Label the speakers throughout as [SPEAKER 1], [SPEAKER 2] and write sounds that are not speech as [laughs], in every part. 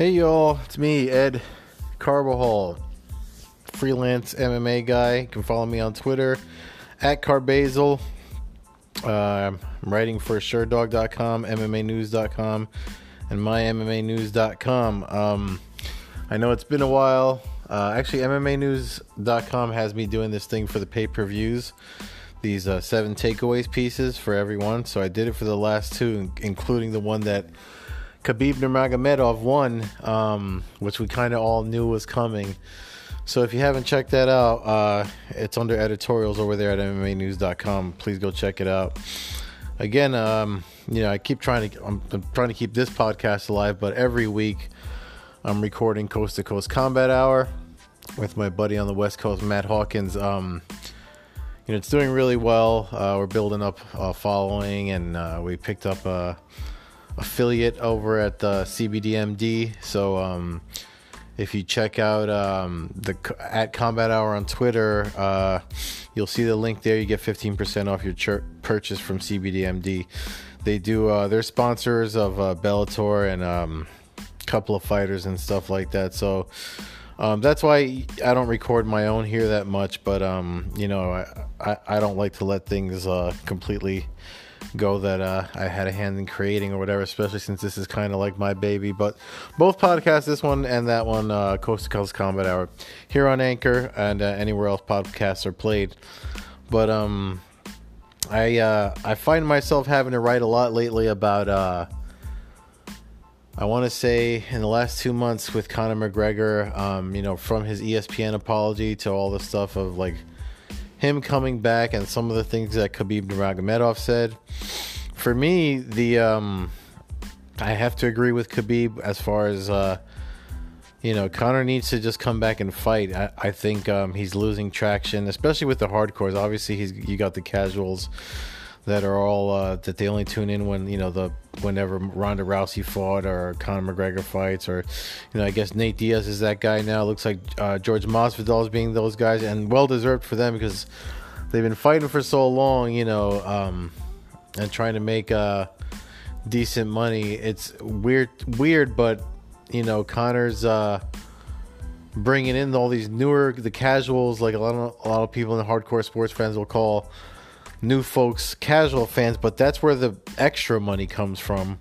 [SPEAKER 1] Hey y'all, it's me, Ed Carbajal, freelance MMA guy. You can follow me on Twitter at Carbazal. Uh, I'm writing for Sherdog.com, MMANews.com, and MyMMANews.com. Um, I know it's been a while. Uh, actually, MMANews.com has me doing this thing for the pay per views, these uh, seven takeaways pieces for everyone. So I did it for the last two, including the one that Khabib Nurmagomedov won, um, which we kind of all knew was coming. So if you haven't checked that out, uh, it's under editorials over there at MMANews.com. Please go check it out. Again, um, you know, I keep trying to I'm, I'm trying to keep this podcast alive, but every week I'm recording Coast to Coast Combat Hour with my buddy on the West Coast, Matt Hawkins. Um, you know, it's doing really well. Uh, we're building up a following, and uh, we picked up a affiliate over at the CBDMD. So um, if you check out um, the at Combat Hour on Twitter, uh, you'll see the link there. You get 15% off your ch- purchase from CBDMD. They do. Uh, they're sponsors of uh, Bellator and a um, couple of fighters and stuff like that. So. Um, that's why I don't record my own here that much, but um, you know, I, I, I don't like to let things uh, completely go that uh, I had a hand in creating or whatever, especially since this is kind of like my baby. But both podcasts, this one and that one, uh, Coast to Coast Combat Hour, here on Anchor and uh, anywhere else podcasts are played. But um, I uh, I find myself having to write a lot lately about. Uh, I want to say in the last two months with Conor McGregor, um, you know, from his ESPN apology to all the stuff of like him coming back and some of the things that Khabib Nurmagomedov said. For me, the um, I have to agree with Khabib as far as uh, you know, Conor needs to just come back and fight. I, I think um, he's losing traction, especially with the hardcores. Obviously, he's you got the casuals that are all uh, that they only tune in when you know the whenever Ronda Rousey fought or Conor McGregor fights or you know I guess Nate Diaz is that guy now. Looks like uh, George Masvidal is being those guys, and well deserved for them because they've been fighting for so long, you know, um, and trying to make uh, decent money. It's weird, weird, but you know Conor's Uh, bringing in all these newer the casuals like a lot of a lot of people in the hardcore sports fans will call new folks, casual fans, but that's where the extra money comes from.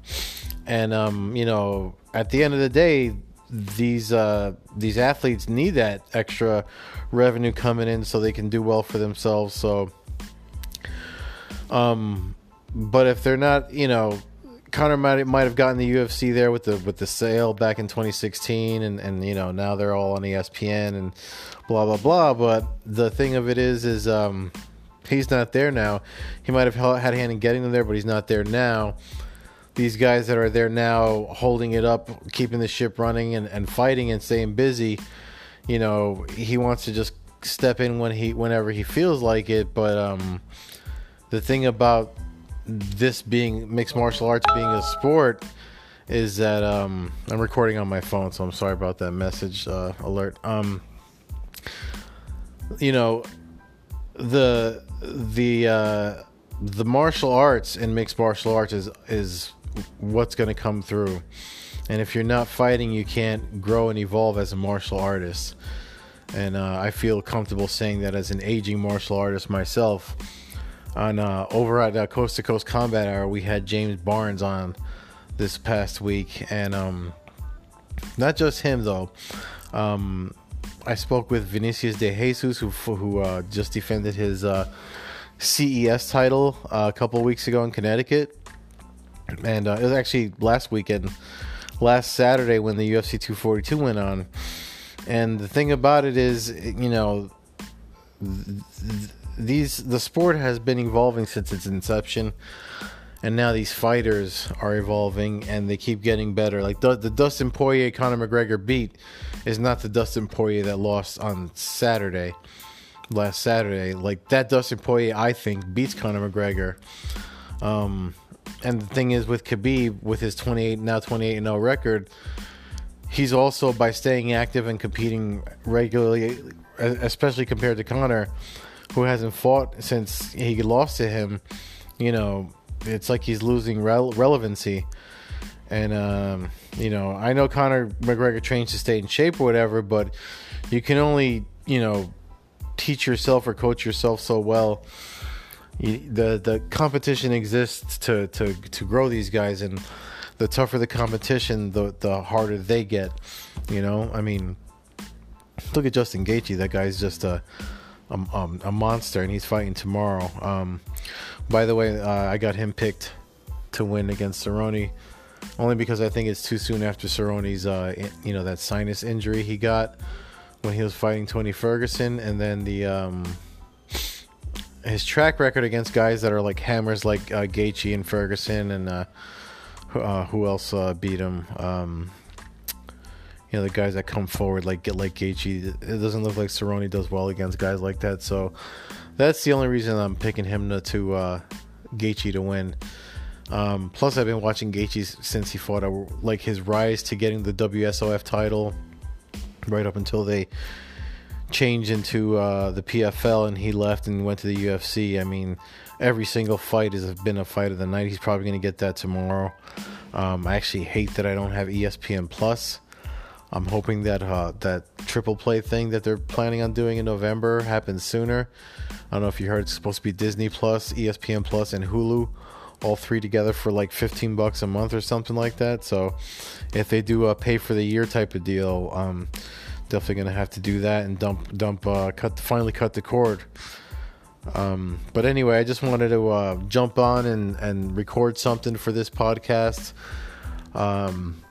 [SPEAKER 1] And um, you know, at the end of the day, these uh, these athletes need that extra revenue coming in so they can do well for themselves. So, um, but if they're not, you know, Conor might might have gotten the UFC there with the with the sale back in 2016, and and you know now they're all on ESPN and blah blah blah. But the thing of it is, is um, he's not there now. He might have had a hand in getting them there, but he's not there now. These guys that are there now, holding it up, keeping the ship running, and, and fighting and staying busy. You know, he wants to just step in when he, whenever he feels like it. But um, the thing about this being mixed martial arts being a sport is that um, I'm recording on my phone, so I'm sorry about that message uh, alert. Um, you know, the the uh, the martial arts and mixed martial arts is is what's going to come through. And if you're not fighting, you can't grow and evolve as a martial artist. And uh, I feel comfortable saying that as an aging martial artist myself. On uh, over at uh, Coast to Coast Combat Hour, we had James Barnes on this past week, and um, not just him though. Um, I spoke with Vinicius de Jesus, who who uh, just defended his uh, CES title uh, a couple weeks ago in Connecticut, and uh, it was actually last weekend, last Saturday when the UFC 242 went on. And the thing about it is, you know, th- these the sport has been evolving since its inception, and now these fighters are evolving and they keep getting better. Like the, the Dustin Poirier Conor McGregor beat is not the Dustin Poirier that lost on Saturday last Saturday. Like that Dustin Poirier, I think, beats Conor McGregor. Um, and the thing is with Khabib, with his 28 now 28 and 0 record, he's also by staying active and competing regularly, especially compared to Conor, who hasn't fought since he lost to him. You know, it's like he's losing rele- relevancy. And um, you know, I know Conor McGregor trains to stay in shape or whatever, but you can only you know teach yourself or coach yourself so well. You, the the competition exists to to to grow these guys, and the tougher the competition, the the harder they get. You know, I mean, look at Justin Gaethje. That guy's just a a, um, a monster, and he's fighting tomorrow. Um, by the way, uh, I got him picked to win against Cerrone, only because I think it's too soon after Cerrone's, uh, you know, that sinus injury he got when he was fighting Tony Ferguson, and then the um, his track record against guys that are like hammers, like uh, Gaethje and Ferguson, and uh, uh, who else uh, beat him? You know the guys that come forward like get like Gaethje. It doesn't look like Cerrone does well against guys like that. So that's the only reason I'm picking him to, to uh, Gaethje to win. Um, plus, I've been watching Gaethje since he fought. I like his rise to getting the WSOF title, right up until they changed into uh, the PFL and he left and went to the UFC. I mean, every single fight has been a fight of the night. He's probably going to get that tomorrow. Um, I actually hate that I don't have ESPN Plus. I'm hoping that uh, that triple play thing that they're planning on doing in November happens sooner. I don't know if you heard it's supposed to be Disney Plus, ESPN Plus, and Hulu, all three together for like 15 bucks a month or something like that. So if they do a pay for the year type of deal, um, definitely gonna have to do that and dump dump uh, cut finally cut the cord. Um, but anyway, I just wanted to uh, jump on and, and record something for this podcast. Um,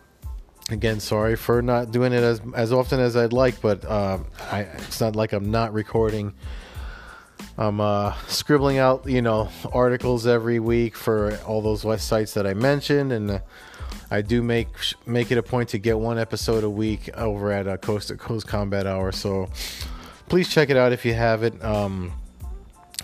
[SPEAKER 1] again, sorry for not doing it as as often as I'd like, but uh, I, it's not like I'm not recording. I'm uh, scribbling out, you know, articles every week for all those sites that I mentioned, and uh, I do make make it a point to get one episode a week over at uh, Coast to Coast Combat Hour. So please check it out if you have it. Um,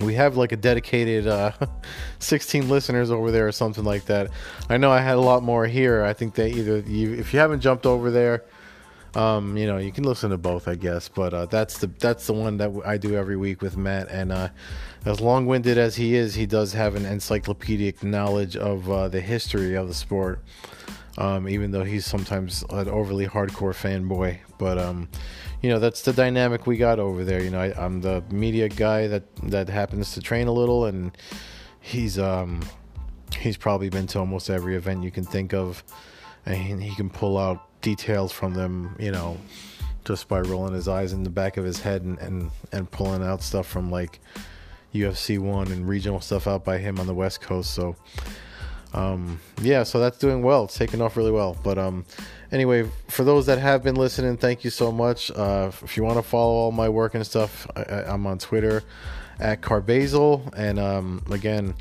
[SPEAKER 1] we have like a dedicated uh, [laughs] 16 listeners over there or something like that. I know I had a lot more here. I think that either you, if you haven't jumped over there, um, you know, you can listen to both, I guess. But uh, that's the that's the one that I do every week with Matt. And uh, as long-winded as he is, he does have an encyclopedic knowledge of uh, the history of the sport. Um, even though he's sometimes an overly hardcore fanboy, but um, you know that's the dynamic we got over there. You know, I, am the media guy that that happens to train a little, and he's um he's probably been to almost every event you can think of, and he can pull out details from them. You know, just by rolling his eyes in the back of his head and and, and pulling out stuff from like UFC one and regional stuff out by him on the West Coast. So. Um, yeah, so that's doing well. It's taking off really well. But um, anyway, for those that have been listening, thank you so much. Uh, if you want to follow all my work and stuff, I, am on Twitter at Carbazil. And um, again,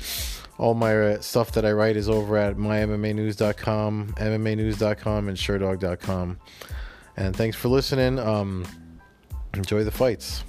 [SPEAKER 1] all my uh, stuff that I write is over at mymmanews.com, mmanews.com, and sherdog.com. And thanks for listening. Um, enjoy the fights.